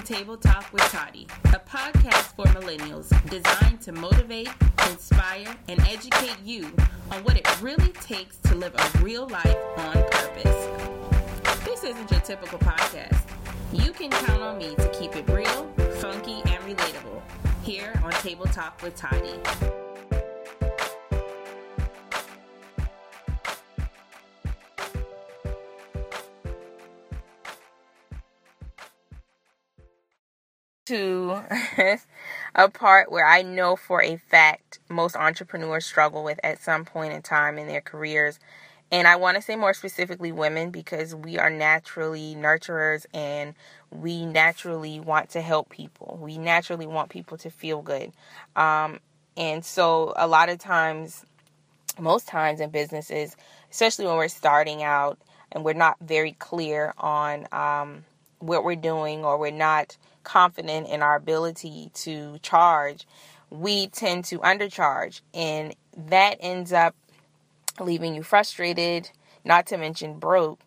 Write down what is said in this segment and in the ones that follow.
to Table Talk with Toddy, a podcast for millennials designed to motivate, inspire, and educate you on what it really takes to live a real life on purpose. This isn't your typical podcast. You can count on me to keep it real, funky, and relatable here on Table Talk with Toddy. To a part where I know for a fact most entrepreneurs struggle with at some point in time in their careers. And I want to say more specifically women because we are naturally nurturers and we naturally want to help people. We naturally want people to feel good. Um, and so a lot of times, most times in businesses, especially when we're starting out and we're not very clear on um, what we're doing or we're not confident in our ability to charge, we tend to undercharge. And that ends up leaving you frustrated, not to mention broke.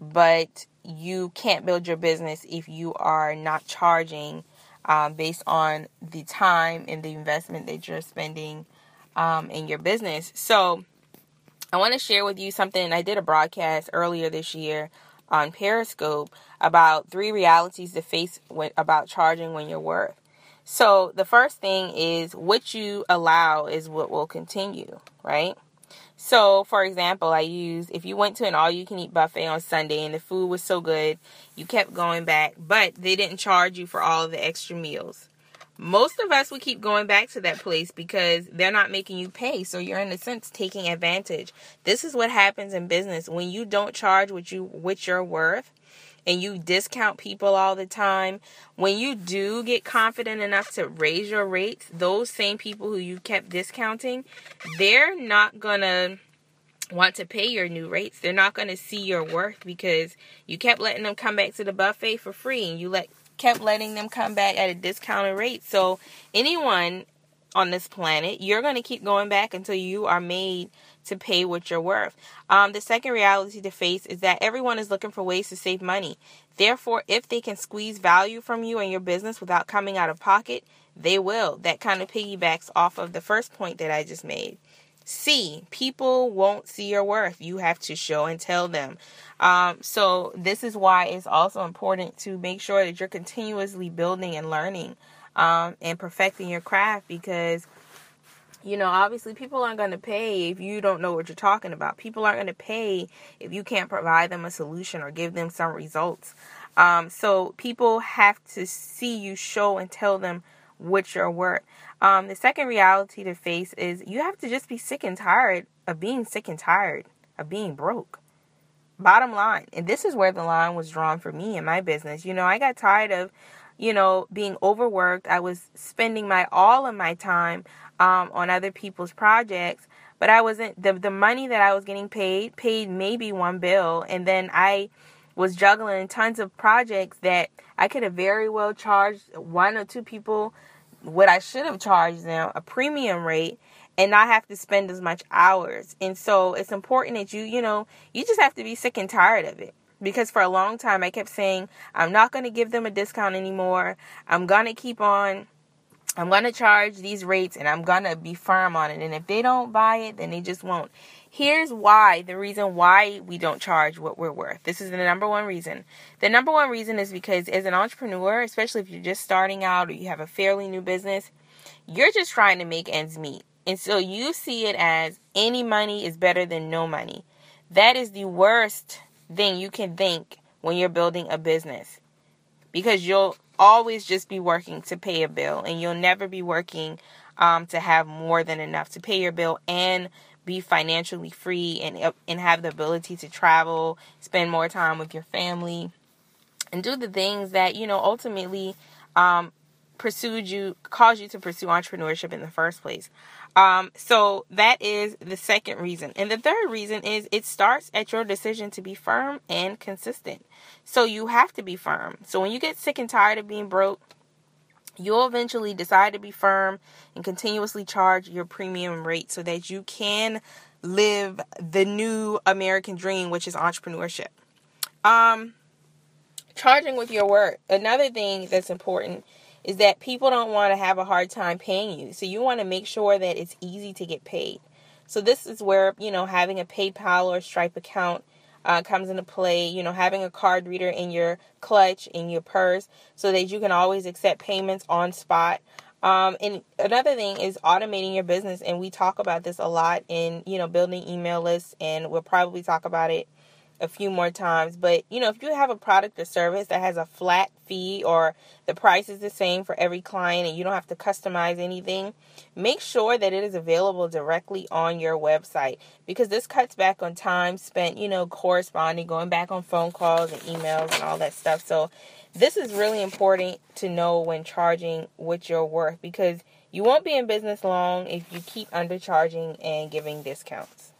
But you can't build your business if you are not charging um, based on the time and the investment that you're spending um, in your business. So, I want to share with you something. I did a broadcast earlier this year on Periscope about three realities to face when, about charging when you're worth. So the first thing is what you allow is what will continue, right? So, for example, I use if you went to an all you can eat buffet on Sunday and the food was so good, you kept going back, but they didn't charge you for all the extra meals most of us would keep going back to that place because they're not making you pay. So you're in a sense taking advantage. This is what happens in business when you don't charge what you what you're worth and you discount people all the time. When you do get confident enough to raise your rates, those same people who you kept discounting, they're not gonna want to pay your new rates. They're not going to see your worth because you kept letting them come back to the buffet for free and you let kept letting them come back at a discounted rate. So anyone on this planet, you're going to keep going back until you are made to pay what you're worth. Um, the second reality to face is that everyone is looking for ways to save money. Therefore, if they can squeeze value from you and your business without coming out of pocket, they will. That kind of piggybacks off of the first point that I just made. C, people won't see your worth. You have to show and tell them. Um, so, this is why it's also important to make sure that you're continuously building and learning um, and perfecting your craft because, you know, obviously people aren't going to pay if you don't know what you're talking about. People aren't going to pay if you can't provide them a solution or give them some results. Um, so, people have to see you show and tell them what you're worth. Um, the second reality to face is you have to just be sick and tired of being sick and tired of being broke. Bottom line, and this is where the line was drawn for me in my business. You know, I got tired of, you know, being overworked. I was spending my all of my time um, on other people's projects, but I wasn't the the money that I was getting paid paid maybe one bill, and then I was juggling tons of projects that I could have very well charged one or two people what I should have charged them a premium rate and not have to spend as much hours. And so it's important that you, you know, you just have to be sick and tired of it. Because for a long time I kept saying, I'm not going to give them a discount anymore. I'm going to keep on I'm going to charge these rates and I'm going to be firm on it. And if they don't buy it, then they just won't. Here's why the reason why we don't charge what we're worth. This is the number one reason. The number one reason is because as an entrepreneur, especially if you're just starting out or you have a fairly new business, you're just trying to make ends meet. And so you see it as any money is better than no money. That is the worst thing you can think when you're building a business because you'll always just be working to pay a bill and you'll never be working um, to have more than enough to pay your bill and be financially free and uh, and have the ability to travel, spend more time with your family, and do the things that you know ultimately um, pursued you, caused you to pursue entrepreneurship in the first place. Um, so that is the second reason. And the third reason is it starts at your decision to be firm and consistent. So you have to be firm. So when you get sick and tired of being broke, you'll eventually decide to be firm and continuously charge your premium rate so that you can live the new American dream, which is entrepreneurship. Um, charging with your work. Another thing that's important is that people don't want to have a hard time paying you. So you want to make sure that it's easy to get paid. So this is where, you know, having a PayPal or Stripe account uh, comes into play. You know, having a card reader in your clutch, in your purse, so that you can always accept payments on spot. Um, and another thing is automating your business, and we talk about this a lot in you know building email lists, and we'll probably talk about it a few more times. But you know, if you have a product or service that has a flat fee or the price is the same for every client and you don't have to customize anything, make sure that it is available directly on your website because this cuts back on time spent, you know, corresponding, going back on phone calls and emails and all that stuff. So this is really important to know when charging what you're worth because you won't be in business long if you keep undercharging and giving discounts.